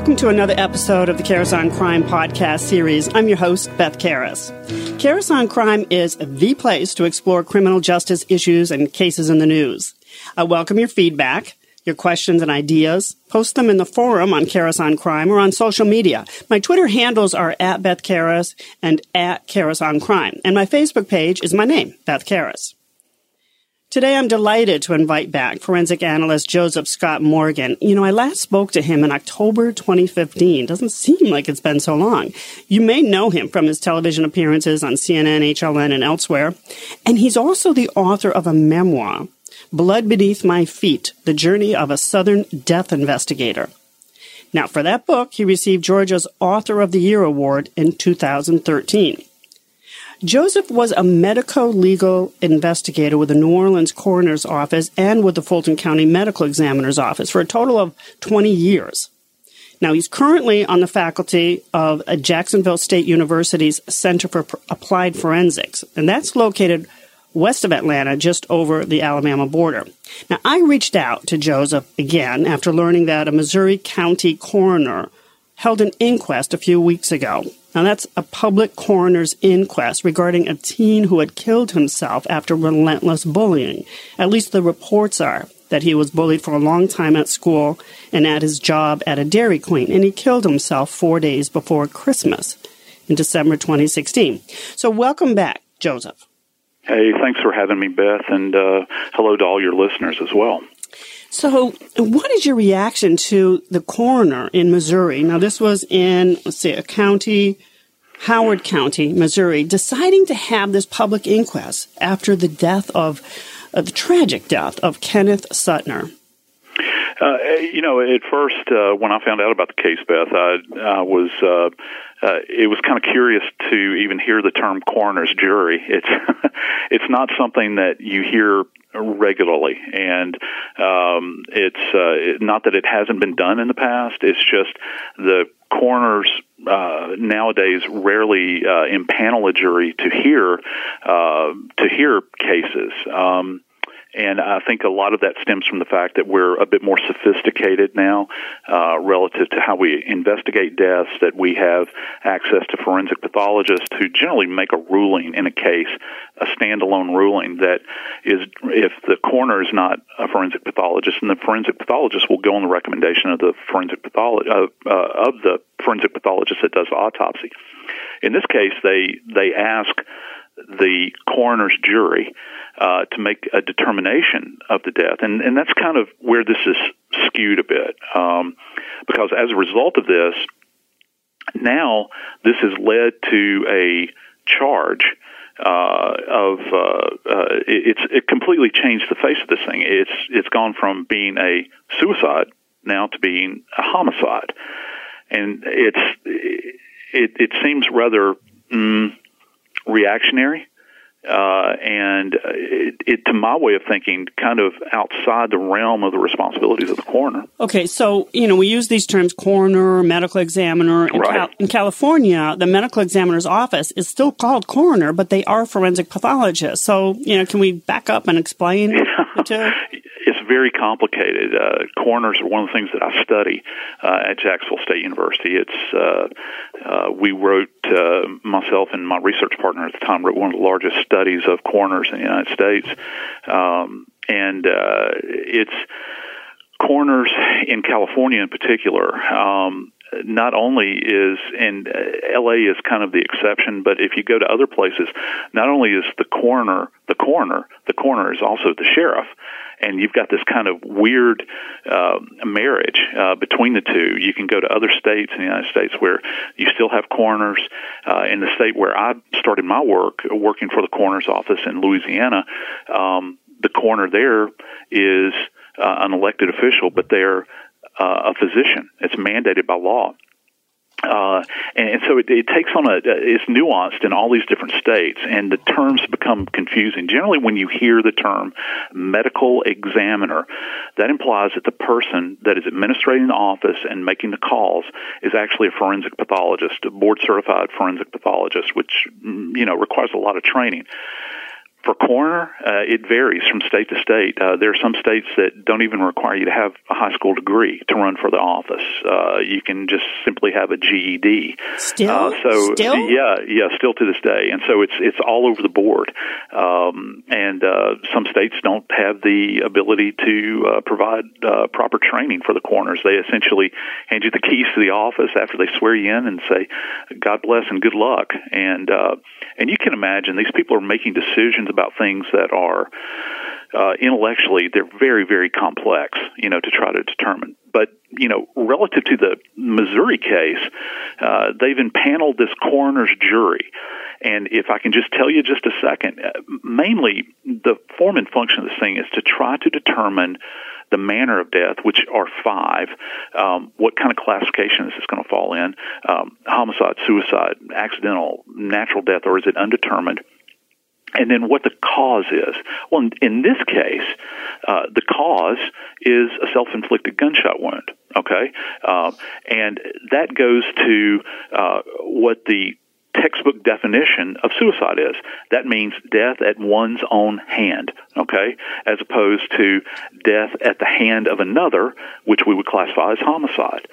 Welcome to another episode of the Karas on Crime podcast series. I'm your host, Beth Karas. Karas on Crime is the place to explore criminal justice issues and cases in the news. I welcome your feedback, your questions and ideas. Post them in the forum on Karas on Crime or on social media. My Twitter handles are at Beth Karas and at Karas on Crime. And my Facebook page is my name, Beth Karas. Today, I'm delighted to invite back forensic analyst Joseph Scott Morgan. You know, I last spoke to him in October 2015. Doesn't seem like it's been so long. You may know him from his television appearances on CNN, HLN, and elsewhere. And he's also the author of a memoir, Blood Beneath My Feet The Journey of a Southern Death Investigator. Now, for that book, he received Georgia's Author of the Year award in 2013. Joseph was a medico legal investigator with the New Orleans Coroner's Office and with the Fulton County Medical Examiner's Office for a total of 20 years. Now, he's currently on the faculty of uh, Jacksonville State University's Center for Applied Forensics, and that's located west of Atlanta, just over the Alabama border. Now, I reached out to Joseph again after learning that a Missouri County coroner held an inquest a few weeks ago now, that's a public coroner's inquest regarding a teen who had killed himself after relentless bullying. At least the reports are that he was bullied for a long time at school and at his job at a Dairy Queen, and he killed himself four days before Christmas in December 2016. So, welcome back, Joseph. Hey, thanks for having me, Beth, and uh, hello to all your listeners as well. So, what is your reaction to the coroner in Missouri? Now, this was in, let's see, a county, Howard County, Missouri, deciding to have this public inquest after the death of, uh, the tragic death of Kenneth Suttner. Uh, you know, at first, uh, when I found out about the case, Beth, I, I was, uh, uh, it was kind of curious to even hear the term coroner's jury. It's, it's not something that you hear regularly, and um, it's uh, not that it hasn't been done in the past. It's just the coroners uh, nowadays rarely uh, impanel a jury to hear uh, to hear cases. Um, and I think a lot of that stems from the fact that we're a bit more sophisticated now uh, relative to how we investigate deaths, that we have access to forensic pathologists who generally make a ruling in a case, a standalone ruling that is, if the coroner is not a forensic pathologist, and the forensic pathologist will go on the recommendation of the forensic pathologist, uh, uh, of the forensic pathologist that does the autopsy. In this case, they, they ask the coroner's jury uh, to make a determination of the death, and and that's kind of where this is skewed a bit, um, because as a result of this, now this has led to a charge. Uh, of uh, uh, it's it completely changed the face of this thing. It's it's gone from being a suicide now to being a homicide, and it's it it seems rather mm, reactionary uh, and it, it, to my way of thinking, kind of outside the realm of the responsibilities of the coroner. Okay, so you know we use these terms coroner, medical examiner. In, right. Cal- in California, the medical examiner's office is still called coroner, but they are forensic pathologists. So you know, can we back up and explain the it's very complicated. Uh, coroners are one of the things that I study uh, at Jacksonville State University. It's uh, uh, we wrote uh, myself and my research partner at the time wrote one of the largest studies of coroners in the United States, um, and uh, it's coroners in California in particular. Um, not only is and uh, LA is kind of the exception, but if you go to other places, not only is the coroner the coroner, the coroner is also the sheriff and you've got this kind of weird uh, marriage uh, between the two. You can go to other states in the United States where you still have coroners. Uh, in the state where I started my work, working for the coroner's office in Louisiana, um, the coroner there is uh, an elected official, but they're uh, a physician. It's mandated by law. Uh, and, and, so it, it, takes on a, it's nuanced in all these different states, and the terms become confusing. Generally, when you hear the term medical examiner, that implies that the person that is administrating the office and making the calls is actually a forensic pathologist, a board certified forensic pathologist, which, you know, requires a lot of training for coroner, uh, it varies from state to state. Uh, there are some states that don't even require you to have a high school degree to run for the office. Uh, you can just simply have a GED. Still, uh, so still, yeah, yeah, still to this day, and so it's it's all over the board. Um, and uh, some states don't have the ability to uh, provide uh, proper training for the coroners. They essentially hand you the keys to the office after they swear you in and say, "God bless and good luck." And uh, and you can imagine these people are making decisions about things that are uh, intellectually they're very very complex you know to try to determine but you know relative to the missouri case uh, they've impaneled this coroner's jury and if I can just tell you just a second, uh, mainly the form and function of this thing is to try to determine the manner of death, which are five. Um, what kind of classification is this going to fall in? Um, homicide, suicide, accidental, natural death, or is it undetermined? And then what the cause is. Well, in, this case, uh, the cause is a self-inflicted gunshot wound. Okay, uh, and that goes to uh, what the textbook definition of suicide is. That means death at one's own hand, okay, as opposed to death at the hand of another, which we would classify as homicide.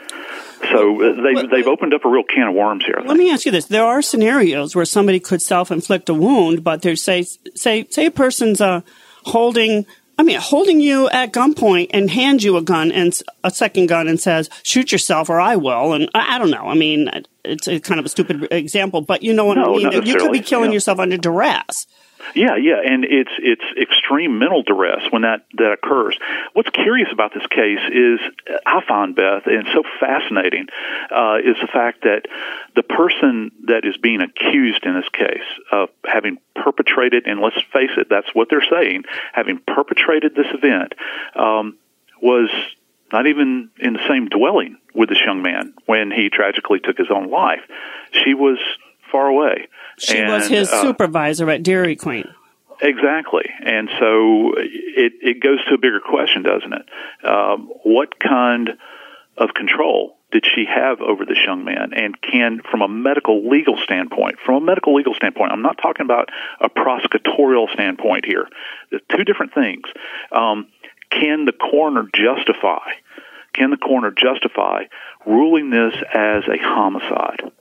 So uh, they've, they've opened up a real can of worms here. Let me ask you this: There are scenarios where somebody could self-inflict a wound, but there's say say say a person's uh, holding I mean, holding you at gunpoint and hands you a gun and a second gun and says, shoot yourself or I will. And I, I don't know. I mean, it's a kind of a stupid example, but you know what no, I mean? You could be killing yeah. yourself under duress. Yeah, yeah, and it's it's extreme mental duress when that that occurs. What's curious about this case is I find Beth and so fascinating uh, is the fact that the person that is being accused in this case of having perpetrated, and let's face it, that's what they're saying, having perpetrated this event, um, was not even in the same dwelling with this young man when he tragically took his own life. She was far away. She and, was his uh, supervisor at Dairy Queen. Exactly, and so it it goes to a bigger question, doesn't it? Um, what kind of control did she have over this young man? And can, from a medical legal standpoint, from a medical legal standpoint, I'm not talking about a prosecutorial standpoint here. There's two different things. Um, can the coroner justify? Can the coroner justify ruling this as a homicide?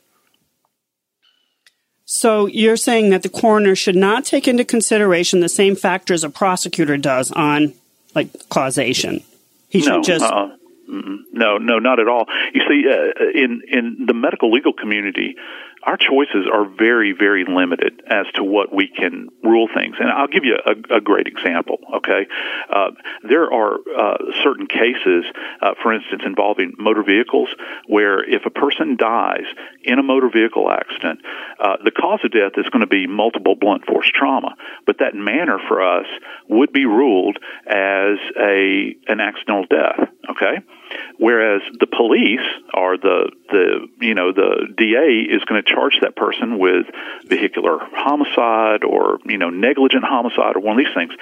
So you're saying that the coroner should not take into consideration the same factors a prosecutor does on like causation. He should no, just uh, no, no, not at all. You see, uh, in in the medical legal community, our choices are very, very limited as to what we can rule things. And I'll give you a, a great example. Okay, uh, there are uh, certain cases, uh, for instance, involving motor vehicles, where if a person dies in a motor vehicle accident, uh, the cause of death is going to be multiple blunt force trauma. But that manner for us would be ruled as a an accidental death. Okay. Whereas the police or the the you know the DA is going to charge that person with vehicular homicide or you know negligent homicide or one of these things.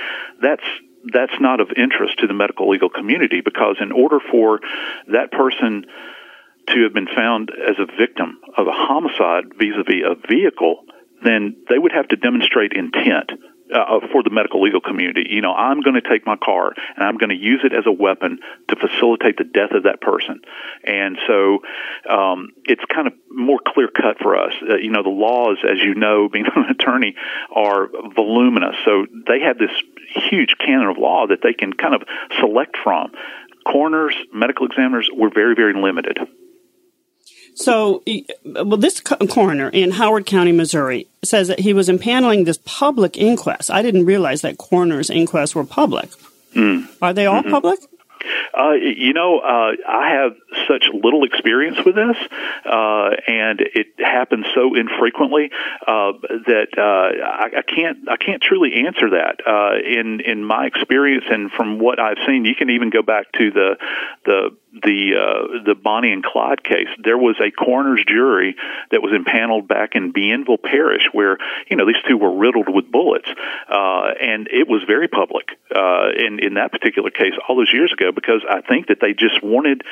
That's that's not of interest to the medical legal community because in order for that person to have been found as a victim of a homicide vis-a-vis a vehicle, then they would have to demonstrate intent uh, for the medical legal community. You know, I'm going to take my car and I'm going to use it as a weapon to facilitate the death of that person. And so um, it's kind of more clear cut for us. Uh, you know, the laws, as you know, being an attorney, are voluminous. So they have this huge canon of law that they can kind of select from. Coroners, medical examiners, were very, very limited. So, well, this coroner in Howard County, Missouri, says that he was impaneling this public inquest. I didn't realize that coroner's inquests were public. Mm. Are they all mm-hmm. public? Uh, you know, uh, I have such little experience with this, uh, and it happens so infrequently uh, that uh, I, I can't I can't truly answer that. Uh, in in my experience and from what I've seen, you can even go back to the the the uh, the Bonnie and Clyde case, there was a coroner's jury that was impaneled back in Bienville Parish, where you know these two were riddled with bullets, uh, and it was very public uh, in in that particular case all those years ago because I think that they just wanted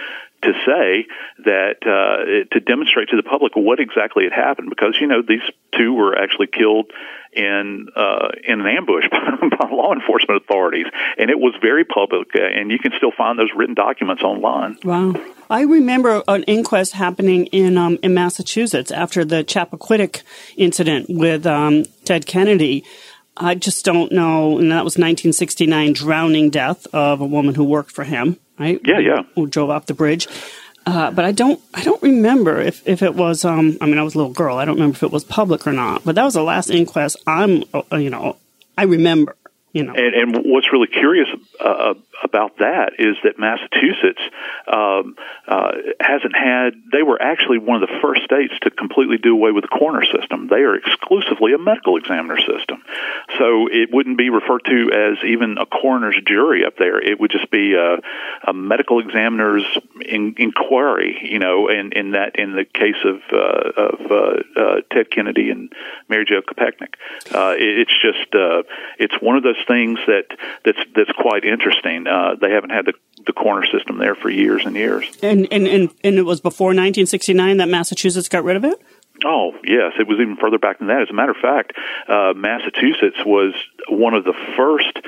to say that uh, to demonstrate to the public what exactly had happened because you know these two were actually killed in uh, in an ambush by, law enforcement authorities, and it was very public, uh, and you can still find those written documents online. Wow. I remember an inquest happening in um, in Massachusetts after the Chappaquiddick incident with um, Ted Kennedy. I just don't know, and that was 1969 drowning death of a woman who worked for him, right? Yeah, yeah. Who drove off the bridge. Uh, but I don't, I don't remember if, if it was. Um, I mean, I was a little girl. I don't remember if it was public or not. But that was the last inquest. I'm, uh, you know, I remember. You know. And, and what's really curious uh, about that is that Massachusetts um, uh, hasn't had. They were actually one of the first states to completely do away with the coroner system. They are exclusively a medical examiner system, so it wouldn't be referred to as even a coroner's jury up there. It would just be a, a medical examiner's in, inquiry. You know, in, in that in the case of uh, of uh, uh, Ted Kennedy and Mary Jo Kopechne, uh, it, it's just uh, it's one of those things that that's that's quite interesting. Uh, they haven't had the the coroner system there for years and years. And and and, and it was before 1969 that Massachusetts got rid of it. Oh, yes. It was even further back than that. As a matter of fact, uh, Massachusetts was one of the first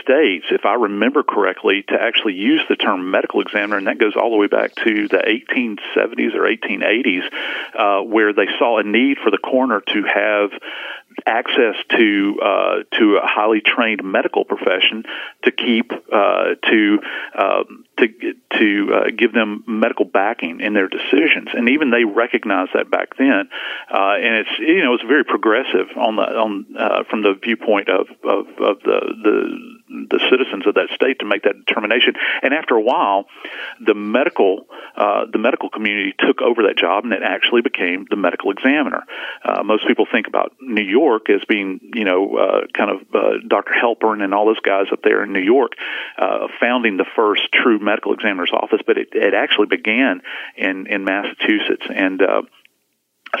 states, if I remember correctly, to actually use the term medical examiner, and that goes all the way back to the 1870s or 1880s, uh, where they saw a need for the coroner to have access to uh, to a highly trained medical profession to keep uh, to um, to to uh, give them medical backing in their decisions, and even they recognized that back then. Uh, and it's you know it's very progressive on the on uh, from the viewpoint of of, of the the the citizens of that state to make that determination. And after a while, the medical uh, the medical community took over that job, and it actually became the medical examiner. Uh, most people think about New York as being, you know, uh, kind of uh, Dr. Helpern and all those guys up there in New York uh, founding the first true medical examiner's office, but it, it actually began in in Massachusetts and. Uh,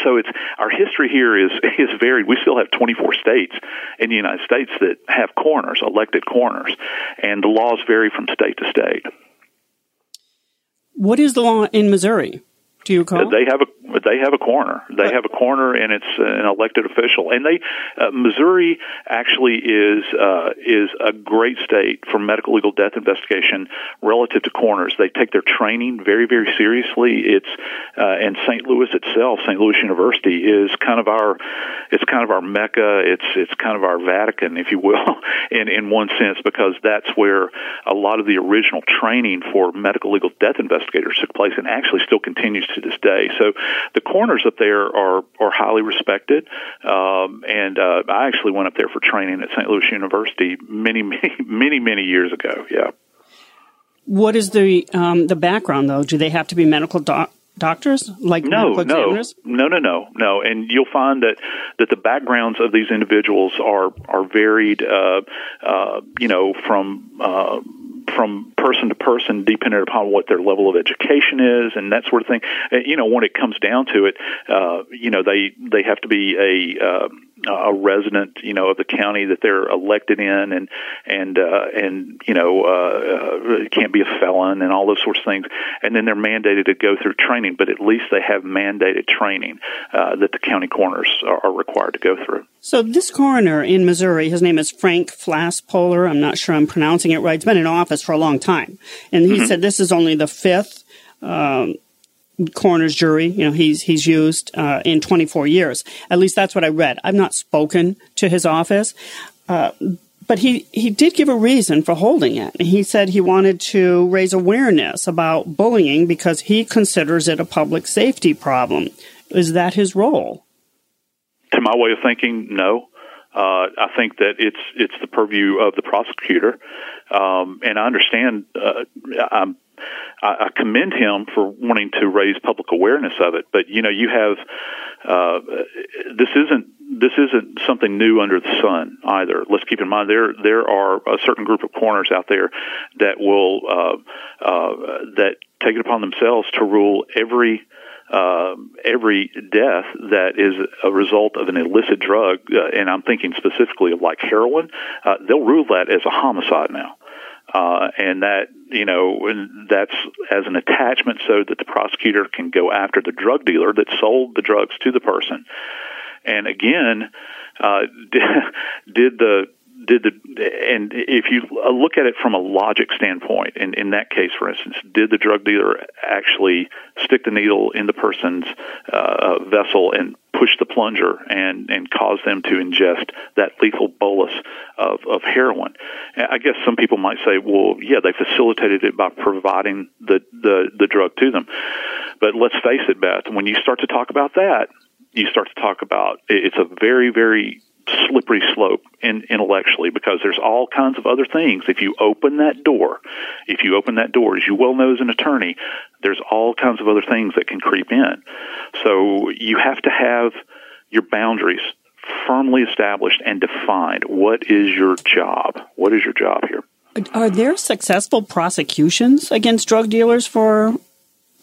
so it's our history here is is varied. We still have 24 states in the United States that have coroners, elected coroners, and the laws vary from state to state. What is the law in Missouri? Do you recall? They have a they have a coroner. They have a coroner, and it's an elected official. And they uh, Missouri actually is uh, is a great state for medical legal death investigation relative to coroners. They take their training very very seriously. It's uh, and St. Louis itself, St. Louis University, is kind of our it's kind of our mecca. It's it's kind of our Vatican, if you will, in in one sense, because that's where a lot of the original training for medical legal death investigators took place, and actually still continues to this day. So the coroners up there are are highly respected, um, and uh, I actually went up there for training at St. Louis University many many many many years ago. Yeah. What is the um, the background though? Do they have to be medical doc- doctors like no no no no no no and you'll find that that the backgrounds of these individuals are are varied uh, uh, you know from uh, from person to person, depending upon what their level of education is and that sort of thing. Uh, you know, when it comes down to it, uh, you know, they they have to be a uh, a resident, you know, of the county that they're elected in, and and uh, and you know, uh, uh, can't be a felon and all those sorts of things. And then they're mandated to go through training, but at least they have mandated training uh, that the county coroners are, are required to go through. So this coroner in Missouri, his name is Frank Flaspohler. I'm not sure I'm pronouncing it right. He's been in office for a long time, and he mm-hmm. said this is only the fifth. Um, coroner's jury. You know, he's he's used uh, in 24 years. At least that's what I read. I've not spoken to his office, uh, but he he did give a reason for holding it. He said he wanted to raise awareness about bullying because he considers it a public safety problem. Is that his role? To my way of thinking, no. Uh, I think that it's it's the purview of the prosecutor, um, and I understand. Uh, I'm I, I commend him for wanting to raise public awareness of it. But you know, you have uh, this isn't this isn't something new under the sun either. Let's keep in mind there there are a certain group of corners out there that will uh, uh, that take it upon themselves to rule every uh, every death that is a result of an illicit drug, uh, and I'm thinking specifically of like heroin, uh, they'll rule that as a homicide now. Uh, and that you know, that's as an attachment so that the prosecutor can go after the drug dealer that sold the drugs to the person. And again, uh, did, did the did the and if you look at it from a logic standpoint, in in that case, for instance, did the drug dealer actually stick the needle in the person's uh, vessel and push the plunger and and cause them to ingest that lethal bolus of of heroin? I guess some people might say, well, yeah, they facilitated it by providing the the the drug to them. But let's face it, Beth, when you start to talk about that, you start to talk about it's a very very slippery slope in, intellectually because there's all kinds of other things. If you open that door, if you open that door, as you well know as an attorney, there's all kinds of other things that can creep in. So you have to have your boundaries firmly established and defined. What is your job? What is your job here? Are there successful prosecutions against drug dealers for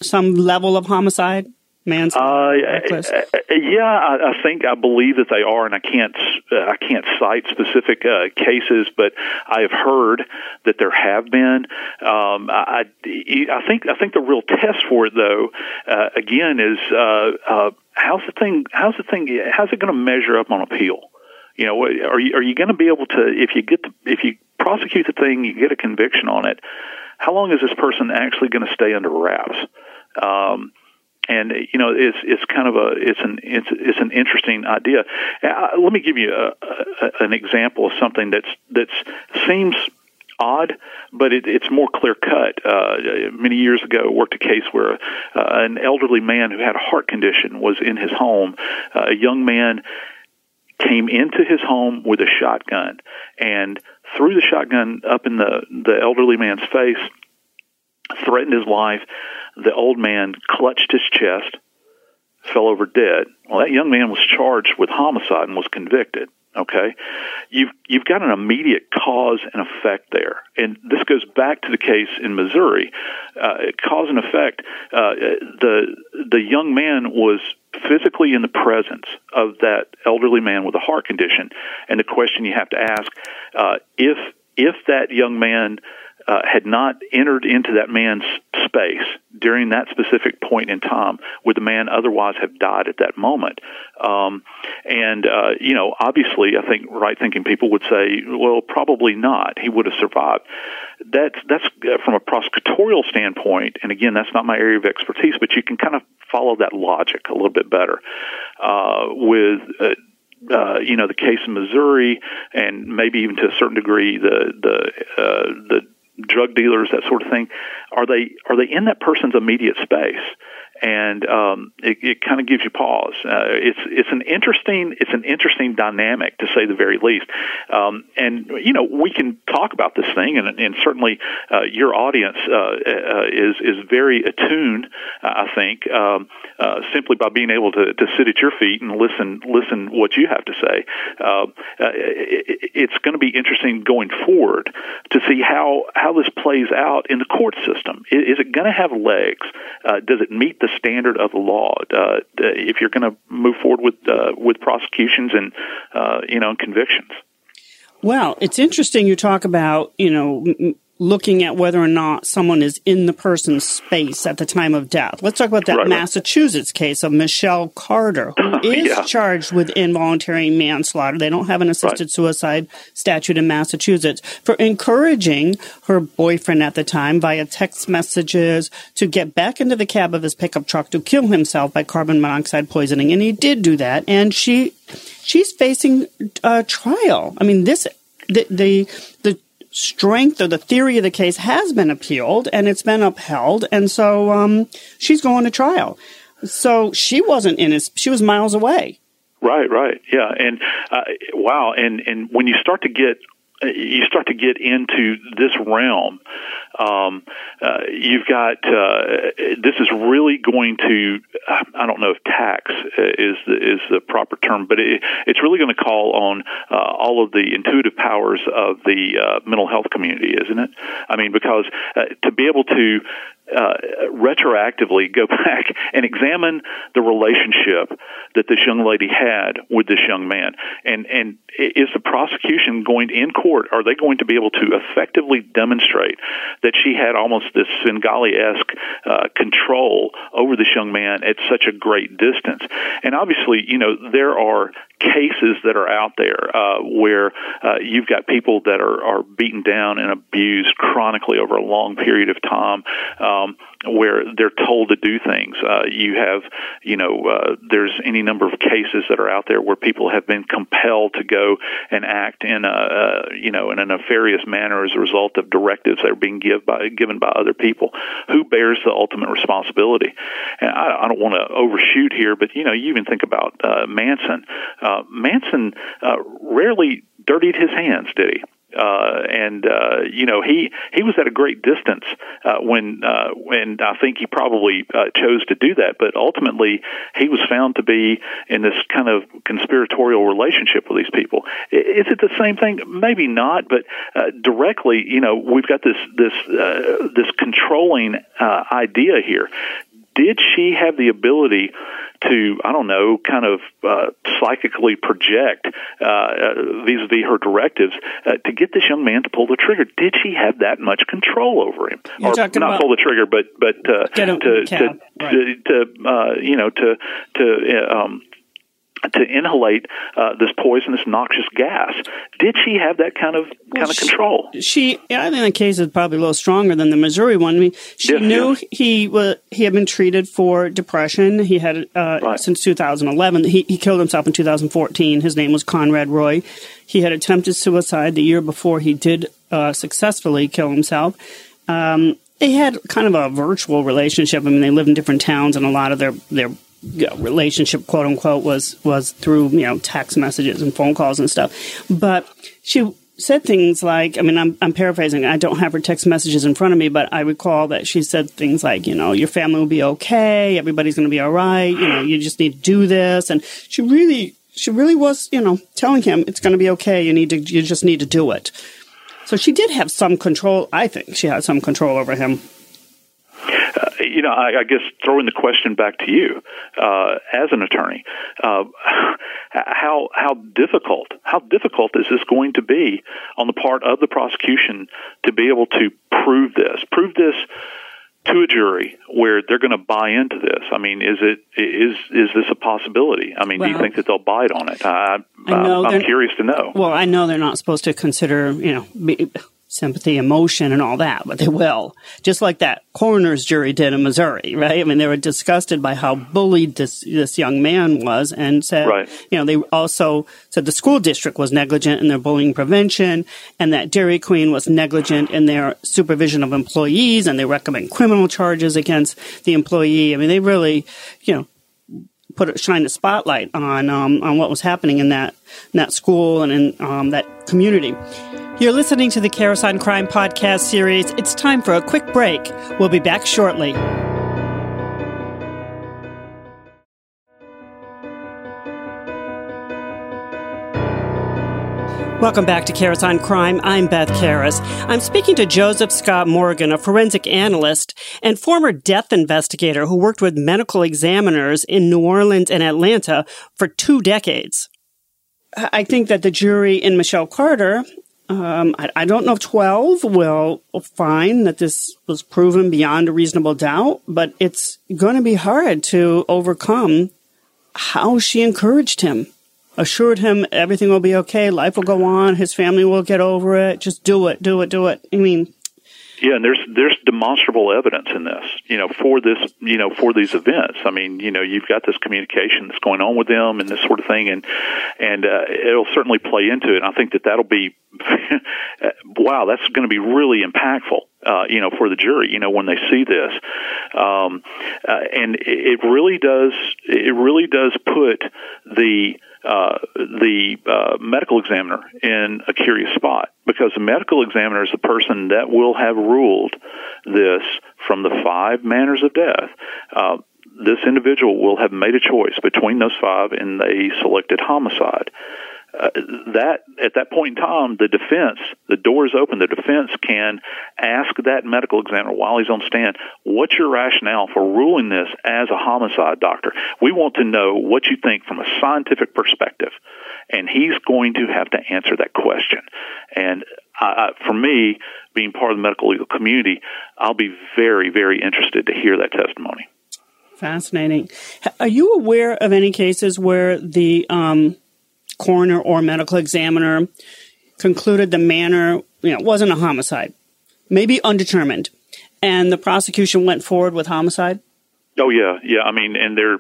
some level of homicide? Manslaughter? Uh, yeah, I, I think I believe that they are, and I can't I can't cite specific uh, cases, but I have heard that there have been. Um, I, I think I think the real test for it, though, uh, again, is uh, uh, how's the thing? How's the thing? How's it going to measure up on appeal? You know, are you are you going to be able to if you get the, if you prosecute the thing, you get a conviction on it? How long is this person actually going to stay under wraps? Um, and you know it's it's kind of a it's an it's it's an interesting idea. Uh, let me give you a, a, an example of something that's that's seems odd, but it, it's more clear cut. Uh, many years ago, worked a case where uh, an elderly man who had a heart condition was in his home. Uh, a young man came into his home with a shotgun and threw the shotgun up in the the elderly man's face, threatened his life the old man clutched his chest, fell over dead. Well, that young man was charged with homicide and was convicted. Okay, you've you've got an immediate cause and effect there, and this goes back to the case in Missouri. Uh, cause and effect. Uh, the the young man was physically in the presence of that elderly man with a heart condition, and the question you have to ask: uh, if if that young man uh, had not entered into that man's space during that specific point in time, would the man otherwise have died at that moment? Um, and uh, you know, obviously, I think right thinking people would say, well, probably not. He would have survived. That's that's uh, from a prosecutorial standpoint, and again, that's not my area of expertise, but you can kind of follow that logic a little bit better uh, with. Uh, uh, you know the case in Missouri, and maybe even to a certain degree the the uh, the drug dealers, that sort of thing, are they are they in that person's immediate space? And um, it, it kind of gives you pause. Uh, it's it's an interesting it's an interesting dynamic to say the very least. Um, and you know we can talk about this thing, and, and certainly uh, your audience uh, uh is is very attuned. I think um, uh, simply by being able to, to sit at your feet and listen listen what you have to say. Uh, it, it's going to be interesting going forward to see how how this plays out in the court system. Is, is it going to have legs? does it meet the the standard of the law. Uh, if you're going to move forward with uh, with prosecutions and uh, you know convictions. Well, it's interesting you talk about you know looking at whether or not someone is in the person's space at the time of death. Let's talk about that right, Massachusetts case of Michelle Carter, who is yeah. charged with involuntary manslaughter. They don't have an assisted right. suicide statute in Massachusetts for encouraging her boyfriend at the time via text messages to get back into the cab of his pickup truck to kill himself by carbon monoxide poisoning. And he did do that. And she, she's facing a trial. I mean, this, the, the, the strength or the theory of the case has been appealed and it's been upheld. And so um, she's going to trial. So she wasn't in his, she was miles away. Right, right. Yeah. And uh, wow. And, and when you start to get you start to get into this realm, um, uh, you've got uh, this is really going to I don't know if tax is the, is the proper term, but it, it's really going to call on uh, all of the intuitive powers of the uh, mental health community, isn't it? I mean, because uh, to be able to uh, retroactively go back and examine the relationship that this young lady had with this young man, and and is the prosecution going in court? Are they going to be able to effectively demonstrate that she had almost this Svengali esque uh, control over this young man at such a great distance? And obviously, you know, there are cases that are out there uh, where uh, you've got people that are, are beaten down and abused chronically over a long period of time. Um, where they're told to do things. Uh, you have, you know, uh, there's any number of cases that are out there where people have been compelled to go and act in a, uh, you know, in a nefarious manner as a result of directives that are being give by, given by other people. Who bears the ultimate responsibility? And I, I don't want to overshoot here, but you know, you even think about uh, Manson. Uh, Manson uh, rarely dirtied his hands, did he? Uh, and uh, you know he he was at a great distance uh, when uh, I think he probably uh, chose to do that. But ultimately, he was found to be in this kind of conspiratorial relationship with these people. Is it the same thing? Maybe not, but uh, directly, you know, we've got this this uh, this controlling uh, idea here. Did she have the ability? to I don't know, kind of uh, psychically project uh, vis a vis her directives uh, to get this young man to pull the trigger. Did she have that much control over him, You're or not about, pull the trigger, but but uh, to, to, to, right. to to uh, you know to to uh, um, to inhalate uh, this poisonous, noxious gas. Did she have that kind of well, kind of control? She, yeah, I think the case is probably a little stronger than the Missouri one. I mean, she yes, knew yes. he was he had been treated for depression. He had uh, right. since 2011. He, he killed himself in 2014. His name was Conrad Roy. He had attempted suicide the year before. He did uh, successfully kill himself. Um, they had kind of a virtual relationship. I mean, they lived in different towns, and a lot of their their you know, relationship, quote unquote, was was through you know text messages and phone calls and stuff. But she said things like, I mean, I'm, I'm paraphrasing. I don't have her text messages in front of me, but I recall that she said things like, you know, your family will be okay, everybody's going to be all right. You know, you just need to do this, and she really, she really was, you know, telling him it's going to be okay. You need to, you just need to do it. So she did have some control. I think she had some control over him you know, I, I guess throwing the question back to you uh, as an attorney, uh, how how difficult how difficult is this going to be on the part of the prosecution to be able to prove this, prove this to a jury where they're going to buy into this? I mean, is it is is this a possibility? I mean, well, do you think that they'll bite on it? I, I am curious to know. Well, I know they're not supposed to consider, you know, sympathy, emotion, and all that, but they will. Just like that coroner's jury did in Missouri, right? I mean, they were disgusted by how bullied this, this young man was and said, right. you know, they also said the school district was negligent in their bullying prevention and that Dairy Queen was negligent in their supervision of employees and they recommend criminal charges against the employee. I mean, they really, you know, put a, shine a spotlight on um, on what was happening in that in that school and in um, that community. You're listening to the Karas on Crime podcast series. It's time for a quick break. We'll be back shortly. Welcome back to Karas on Crime. I'm Beth Karas. I'm speaking to Joseph Scott Morgan, a forensic analyst and former death investigator who worked with medical examiners in New Orleans and Atlanta for two decades. I think that the jury in Michelle Carter um, I, I, don't know if 12 will find that this was proven beyond a reasonable doubt, but it's going to be hard to overcome how she encouraged him, assured him everything will be okay, life will go on, his family will get over it, just do it, do it, do it. I mean, yeah, and there's there's demonstrable evidence in this, you know, for this, you know, for these events. I mean, you know, you've got this communication that's going on with them and this sort of thing, and and uh, it'll certainly play into it. And I think that that'll be, wow, that's going to be really impactful. Uh, you know, for the jury, you know, when they see this, um, uh, and it really does, it really does put the uh, the uh, medical examiner in a curious spot because the medical examiner is the person that will have ruled this from the five manners of death. Uh, this individual will have made a choice between those five and they selected homicide. Uh, that at that point in time, the defense, the door is open. The defense can ask that medical examiner while he's on stand, "What's your rationale for ruling this as a homicide, doctor? We want to know what you think from a scientific perspective." And he's going to have to answer that question. And uh, for me, being part of the medical legal community, I'll be very, very interested to hear that testimony. Fascinating. Are you aware of any cases where the um, coroner or medical examiner concluded the manner, you know, wasn't a homicide, maybe undetermined, and the prosecution went forward with homicide? Oh yeah, yeah. I mean, and they're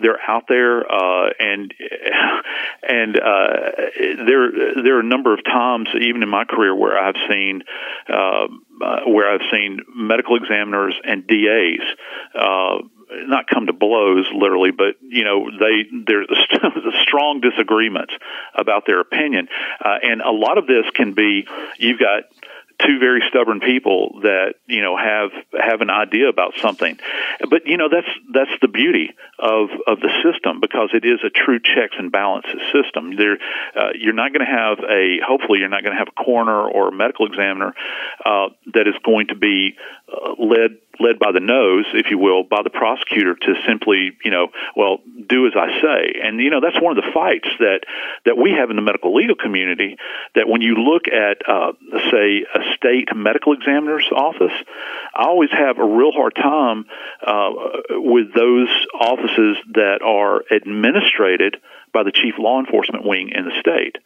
they're out there, uh, and and uh, there there are a number of times, even in my career, where I've seen uh, where I've seen medical examiners and DAs. Uh, not come to blows literally, but you know they there's strong disagreements about their opinion, uh, and a lot of this can be you've got two very stubborn people that you know have have an idea about something. But you know that's that's the beauty of of the system because it is a true checks and balances system. There uh, you're not going to have a hopefully you're not going to have a coroner or a medical examiner uh, that is going to be uh, led led by the nose, if you will, by the prosecutor to simply, you know, well, do as I say. And you know, that's one of the fights that that we have in the medical legal community. That when you look at, uh, say, a state medical examiner's office, I always have a real hard time uh, with those offices that are administrated by the chief law enforcement wing in the state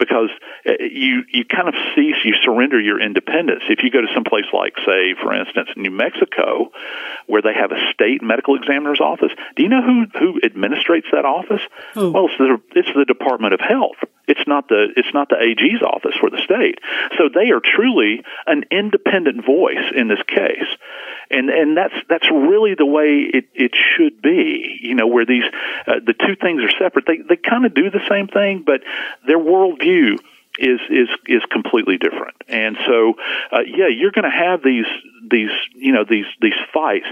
because uh, you you kind of cease you surrender your independence. If you go to some place like say for instance New Mexico where they have a state medical examiner's office do you know who who administrates that office? Oh. well it's the it's the Department of Health it's not the it's not the AG's office for the state so they are truly an independent voice in this case and and that's that's really the way it it should be. You know, where these uh, the two things are separate. They they kind of do the same thing, but their worldview is is is completely different. And so, uh, yeah, you're going to have these these you know these these fights.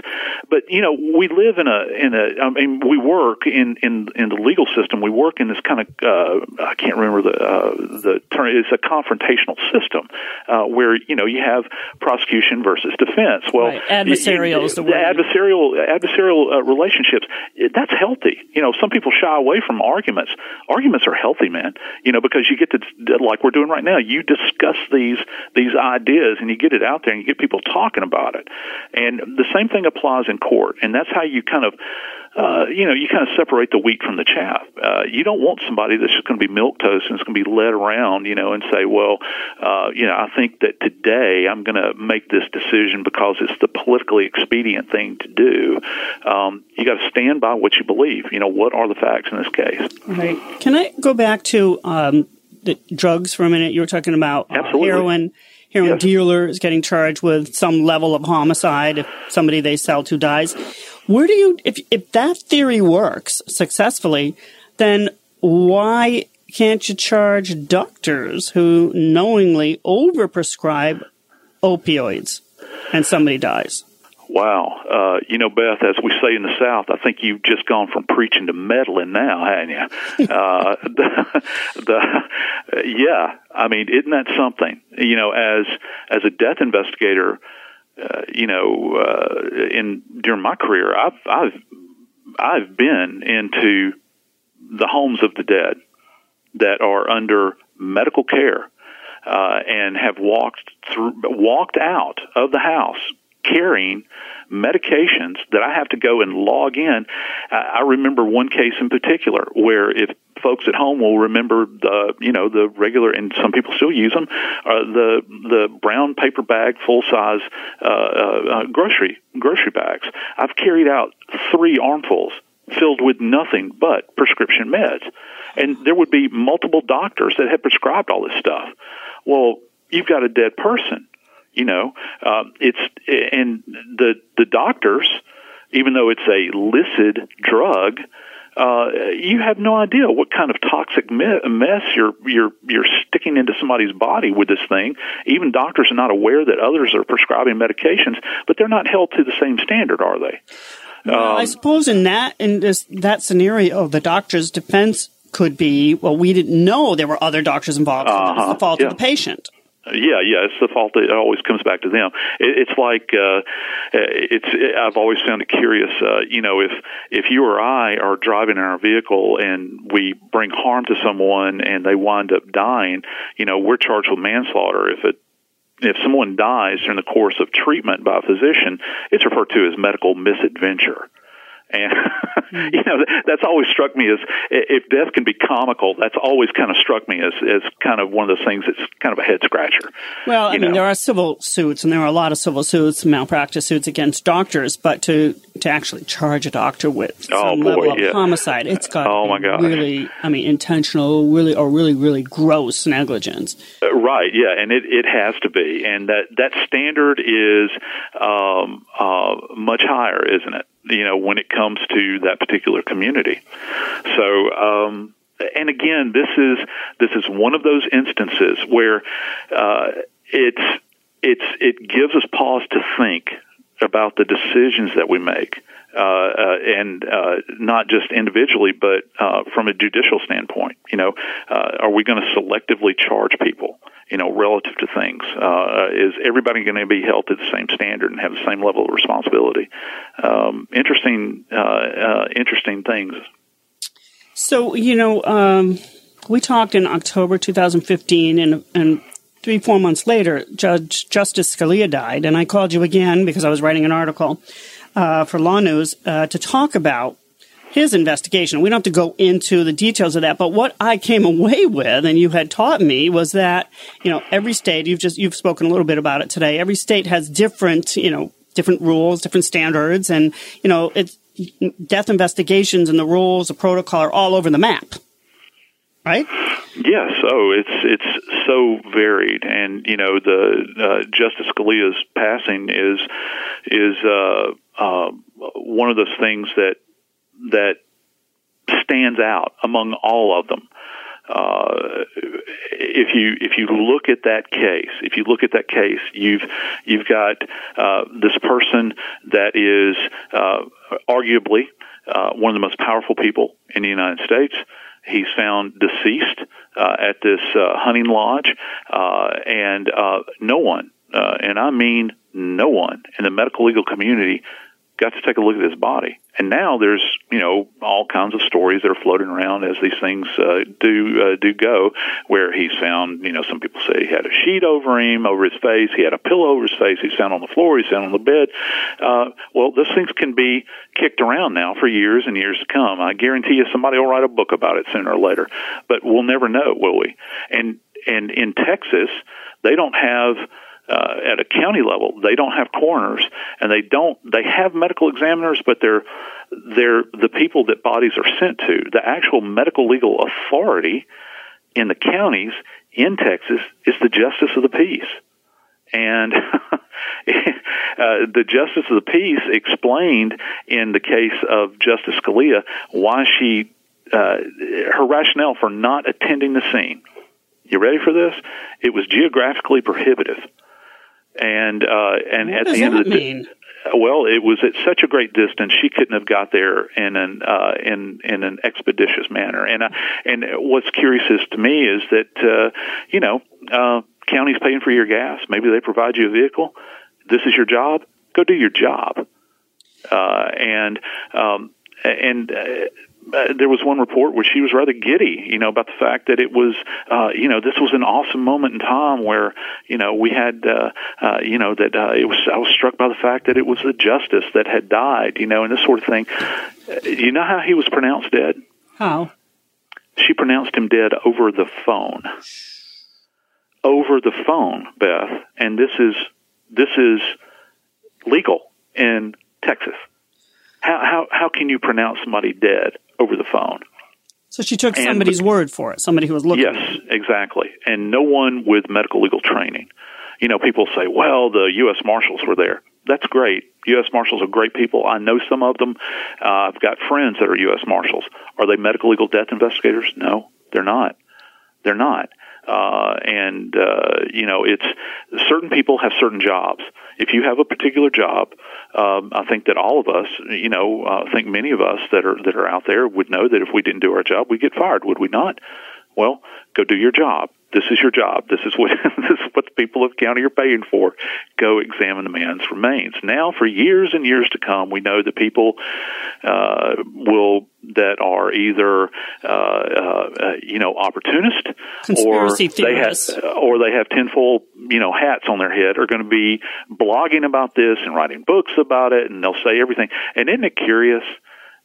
But you know we live in a in a I mean we work in in in the legal system. We work in this kind of uh, I can't remember the uh, the term. It's a confrontational system uh, where you know you have prosecution versus defense. Well, right. adversarial is the word. Adversarial adversarial uh, relationships. That's healthy. You know, some people shy away from arguments. Arguments are healthy, man. You know, because you get to like we're doing right now. You discuss these these ideas and you get it out there and you get people talking about it. And the same thing applies in court, and that's how you kind of uh, you know, you kind of separate the wheat from the chaff. Uh, you don't want somebody that's just going to be milk toast and it's going to be led around, you know, and say, well, uh, you know, I think that today I'm going to make this decision because it's the politically expedient thing to do. Um, you got to stand by what you believe. You know, what are the facts in this case? Right. Can I go back to um, the drugs for a minute? You were talking about uh, heroin heroin yes. dealer is getting charged with some level of homicide if somebody they sell to dies. Where do you, if, if that theory works successfully, then why can't you charge doctors who knowingly overprescribe opioids and somebody dies? Wow. Uh, you know, Beth, as we say in the South, I think you've just gone from preaching to meddling now, haven't you? uh, the, the, yeah, I mean, isn't that something? You know, as, as a death investigator, uh, you know, uh, in, during my career, I've, I've, I've been into the homes of the dead that are under medical care. Uh, and have walked through, walked out of the house carrying medications that I have to go and log in. I remember one case in particular where if folks at home will remember the you know the regular and some people still use them uh, the the brown paper bag full size uh, uh, grocery grocery bags. I've carried out three armfuls filled with nothing but prescription meds, and there would be multiple doctors that had prescribed all this stuff. Well, you've got a dead person you know, uh, it's and the the doctors, even though it's a listed drug, uh, you have no idea what kind of toxic mess you're you're you're sticking into somebody's body with this thing. Even doctors are not aware that others are prescribing medications, but they're not held to the same standard, are they? Well, um, I suppose in that in this that scenario, the doctor's defense could be, well, we didn't know there were other doctors involved. So uh-huh. It's the fault yeah. of the patient. Yeah, yeah, it's the fault that always comes back to them. It, it's like uh, it's. I've always found it curious. Uh, you know, if if you or I are driving in our vehicle and we bring harm to someone and they wind up dying, you know, we're charged with manslaughter. If it if someone dies during the course of treatment by a physician, it's referred to as medical misadventure. And you know that's always struck me as if death can be comical. That's always kind of struck me as as kind of one of those things that's kind of a head scratcher. Well, I mean, there are civil suits, and there are a lot of civil suits, malpractice suits against doctors. But to to actually charge a doctor with oh, boy, level of yeah. homicide, it's got oh my god, really, I mean, intentional, really, or really, really gross negligence. Uh, right? Yeah, and it it has to be, and that that standard is um, uh, much higher, isn't it? You know, when it comes to that particular community. So, um, and again, this is this is one of those instances where uh, it's it's it gives us pause to think about the decisions that we make. Uh, uh, and uh, not just individually, but from a judicial standpoint. You know, are we going to selectively charge people? you know, relative to things? Uh, is everybody going to be held to the same standard and have the same level of responsibility? Um, interesting, uh, uh, interesting things. So, you know, um, we talked in October 2015, and, and three, four months later, Judge Justice Scalia died, and I called you again because I was writing an article uh, for LawNewz uh, to talk about his investigation. We don't have to go into the details of that, but what I came away with, and you had taught me, was that you know every state. You've just you've spoken a little bit about it today. Every state has different you know different rules, different standards, and you know it's death investigations and the rules, the protocol are all over the map, right? Yes. Oh, it's it's so varied, and you know the uh, Justice Scalia's passing is is uh, uh, one of those things that that stands out among all of them. Uh, if you if you look at that case, if you look at that case, you've you've got uh, this person that is uh, arguably uh, one of the most powerful people in the United States. He's found deceased uh, at this uh, hunting lodge, and no one, and I mean no one in the medical legal community, got to take a look at his body. And now there's, you know, all kinds of stories that are floating around as these things uh, do uh, do go, where he's found, you know, some people say he had a sheet over him, over his face, he had a pillow over his face, he's found on the floor, he's found on the bed. Uh, well, those things can be kicked around now for years and years to come. I guarantee you somebody will write a book about it sooner or later, but we'll never know, will we? And and in Texas, they don't have uh, at a county level, they don't have coroners, and they don't. They have medical examiners, but they're they're the people that bodies are sent to. The actual medical legal authority in the counties in Texas is the justice of the peace. And uh, the justice of the peace explained in the case of Justice Scalia why she uh, her rationale for not attending the scene. You ready for this? It was geographically prohibitive and uh, and what at the end of the mean? well, it was at such a great distance she couldn't have got there in an uh, in in an expeditious manner. And uh, and what's curious is to me is that uh, you know uh, county's paying for your gas. Maybe they provide you a vehicle. This is your job. Go do your job. Uh, and um, and uh, uh, there was one report where she was rather giddy, you know, about the fact that it was, uh, you know, this was an awesome moment in time where, you know, we had, uh, uh, you know, that uh, it was. I was struck by the fact that it was the justice that had died, you know, and this sort of thing. Uh, you know how he was pronounced dead? How? She pronounced him dead over the phone. Over the phone, Beth, and this is this is legal in Texas. How how how can you pronounce somebody dead over the phone? So she took and, somebody's word for it, somebody who was looking. Yes, exactly, and no one with medical legal training. You know, people say, "Well, the U.S. Marshals were there." That's great. U.S. Marshals are great people. I know some of them. Uh, I've got friends that are U.S. Marshals. Are they medical legal death investigators? No, they're not. They're not. Uh, and uh, you know, it's certain people have certain jobs. If you have a particular job, um, I think that all of us, you know, uh, I think many of us that are that are out there would know that if we didn't do our job, we get fired. Would we not? Well, go do your job. This is your job. This is what this is what the people of the county are paying for. Go examine the man's remains. Now, for years and years to come, we know that people uh, will that are either uh, uh, you know opportunist or they have or they have tinfoil you know hats on their head are going to be blogging about this and writing books about it, and they'll say everything. And isn't it curious?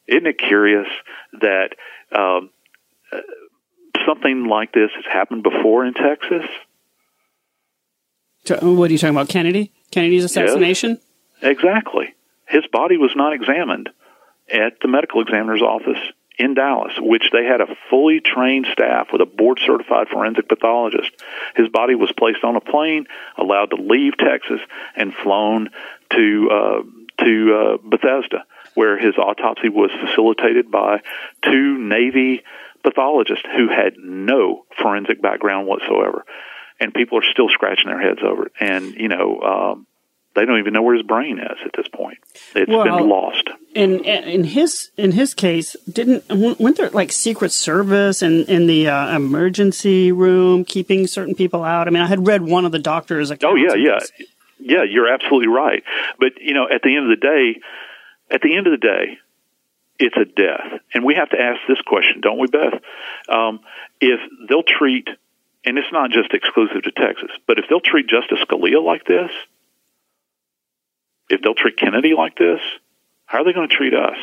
Isn't it curious that um, something like this has happened before in Texas? What are you talking about, Kennedy? Kennedy's assassination? Yes, exactly. His body was not examined at the medical examiner's office in Dallas, which they had a fully trained staff with a board certified forensic pathologist. His body was placed on a plane, allowed to leave Texas, and flown to uh, to uh, Bethesda, where his autopsy was facilitated by two Navy pathologist who had no forensic background whatsoever, and people are still scratching their heads over it. And you know, um, they don't even know where his brain is at this point. It's well, been lost. In in his in his case, didn't weren't there like Secret Service and in, in the uh, emergency room keeping certain people out? I mean, I had read one of the doctors. Oh yeah, yeah, yeah. You're absolutely right. But you know, at the end of the day, at the end of the day, it's a death. And we have to ask this question, don't we, Beth? Um, if they'll treat, and it's not just exclusive to Texas, but if they'll treat Justice Scalia like this, if they'll treat Kennedy like this, how are they going to treat us?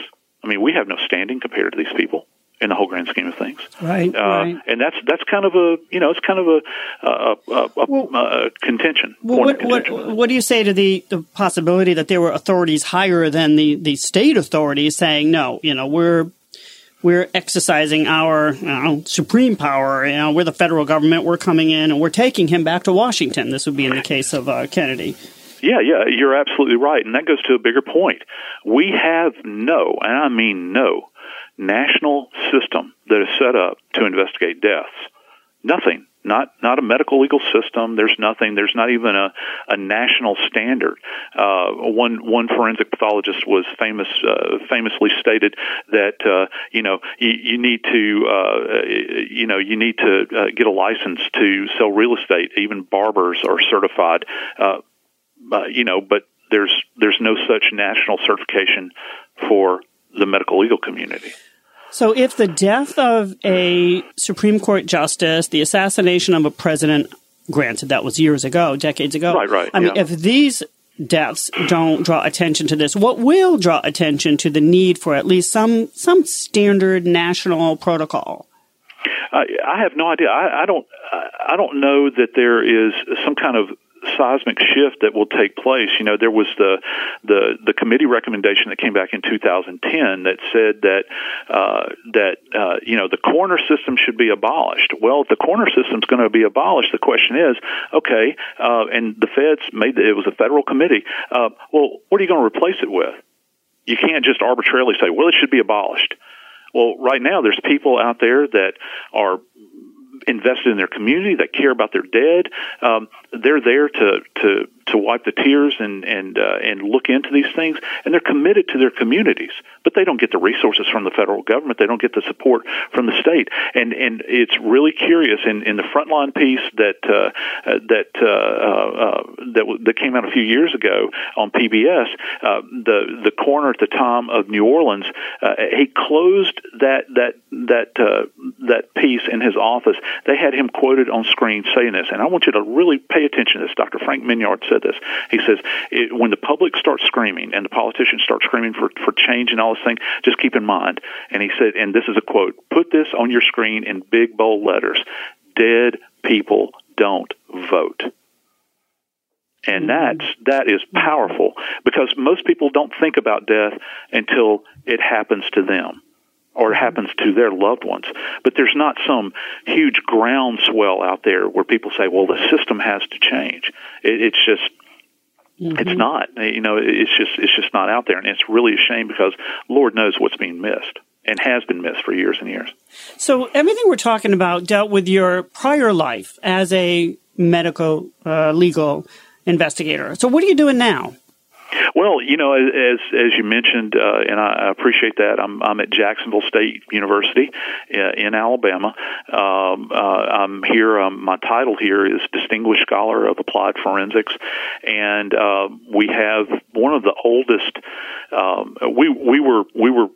I mean, we have no standing compared to these people in the whole grand scheme of things. Right, uh, right. And that's that's kind of a you know it's kind of a, a, a, a well, contention. Well, what, contention. What, what do you say to the, the possibility that there were authorities higher than the, the state authorities saying no, you know we're we're exercising our you know, supreme power. You know, we're the federal government. We're coming in and we're taking him back to Washington. This would be in the case of uh, Kennedy. Yeah, yeah, you're absolutely right. And that goes to a bigger point. We have no, and I mean no, national system that is set up to investigate deaths. Nothing. Not not a medical legal system. There's nothing. There's not even a, a national standard. Uh, one one forensic pathologist was famous uh, famously stated that uh, you know you, you need to uh, you know you need to uh, get a license to sell real estate. Even barbers are certified. Uh, uh, you know, but there's there's no such national certification for the medical legal community. So, if the death of a Supreme Court justice, the assassination of a president, granted that was years ago, decades ago, right, right, I mean, if these deaths don't draw attention to this, what will draw attention to the need for at least some some standard national protocol? I, I have no idea. I, I don't. I don't know that there is some kind of seismic shift that will take place. You know, there was the the the committee recommendation that came back in 2010 that said that uh, that uh, you know the coroner system should be abolished. Well, if the coroner system is going to be abolished, the question is, okay, uh, and the feds made the, it was a federal committee. Uh, well, what are you going to replace it with? You can't just arbitrarily say, well, it should be abolished. Well, right now there's people out there that are invested in their community, that care about their dead. Um, they're there to to to wipe the tears and and uh, and look into these things, and they're committed to their communities. But they don't get the resources from the federal government. They don't get the support from the state. And and it's really curious in in the frontline piece that uh, uh, that uh, uh, that that came out a few years ago on PBS. Uh, the the coroner at the time of New Orleans, uh, he closed that that that uh, that piece in his office. They had him quoted on screen saying this, and I want you to really pay attention to this. Dr. Frank Minyard said this. He says, it, when the public starts screaming and the politicians start screaming for, for change and all this thing, just keep in mind. And he said, and this is a quote, put this on your screen in big bold letters. Dead people don't vote. And mm-hmm. that's that is powerful because most people don't think about death until it happens to them or happens to their loved ones. But there's not some huge groundswell out there where people say, well, the system has to change. It, it's just, mm-hmm. it's not. You know, it's just, it's just not out there. And it's really a shame because Lord knows what's being missed. and has been missed for years and years. So everything we're talking about dealt with your prior life as a medical uh, legal investigator. So what are you doing now? Well, you know, as as you mentioned, uh, and I appreciate that. I'm I'm at Jacksonville State University uh, in Alabama. Um, uh, I'm here. Um, my title here is Distinguished Scholar of Applied Forensics, and uh, we have one of the oldest. Um, we we were we were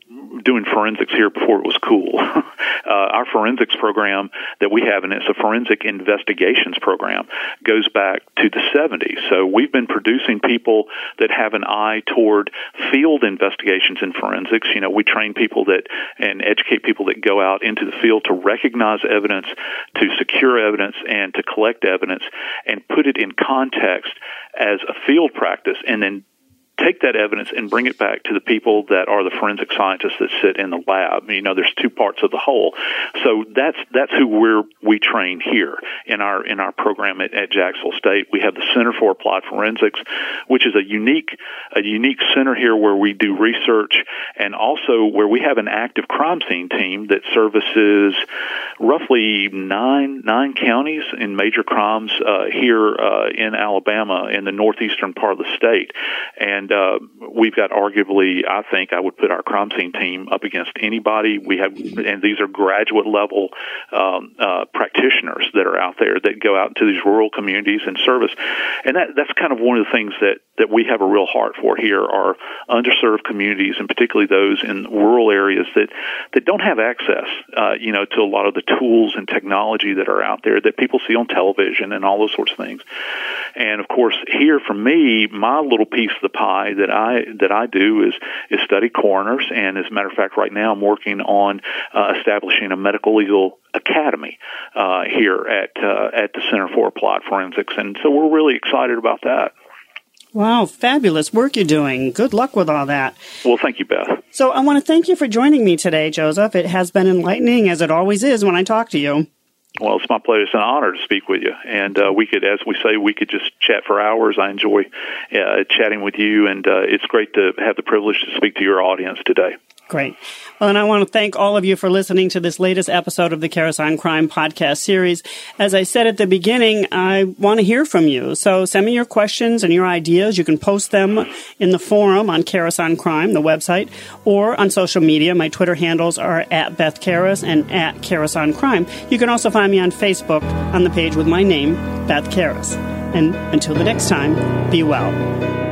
doing forensics here before it was cool. uh, our forensics program that we have, and it's a forensic investigations program, goes back to the 70s. So we've been producing people that have an eye toward field investigations in forensics. You know, we train people that and educate people that go out into the field to recognize evidence, to secure evidence, and to collect evidence and put it in context as a field practice and then take that evidence and bring it back to the people that are the forensic scientists that sit in the lab. You know, there's two parts of the whole. So that's that's who we're we train here in our in our program at, at Jacksonville State. We have the Center for Applied Forensics, which is a unique a unique center here where we do research and also where we have an active crime scene team that services roughly nine nine counties in major crimes uh, here uh, in Alabama in the northeastern part of the state and and uh, we've got arguably, I think, I would put our crime scene team up against anybody. We have, and these are graduate level um, uh, practitioners that are out there that go out to these rural communities and service, and that that's kind of one of the things that that we have a real heart for here are underserved communities, and particularly those in rural areas that that don't have access, uh, you know, to a lot of the tools and technology that are out there that people see on television and all those sorts of things. And of course, here for me, my little piece of the pie that I that I do is is study coroners, and as a matter of fact, right now I'm working on uh, establishing a medical legal academy uh, here at uh, at the Center for Applied Forensics, and so we're really excited about that. Wow, fabulous work you're doing. Good luck with all that. Well, thank you, Beth. So I want to thank you for joining me today, Joseph. It has been enlightening, as it always is when I talk to you. Well, it's my pleasure. It's an honor to speak with you. And uh, we could, as we say, we could just chat for hours. I enjoy uh, chatting with you, and uh, it's great to have the privilege to speak to your audience today. Great. Well, and I want to thank all of you for listening to this latest episode of the on Crime podcast series. As I said at the beginning, I want to hear from you. So send me your questions and your ideas. You can post them in the forum on on Crime, the website, or on social media. My Twitter handles are at Beth Karas and at on Crime. You can also find me on Facebook on the page with my name, Beth Karas. And until the next time, be well.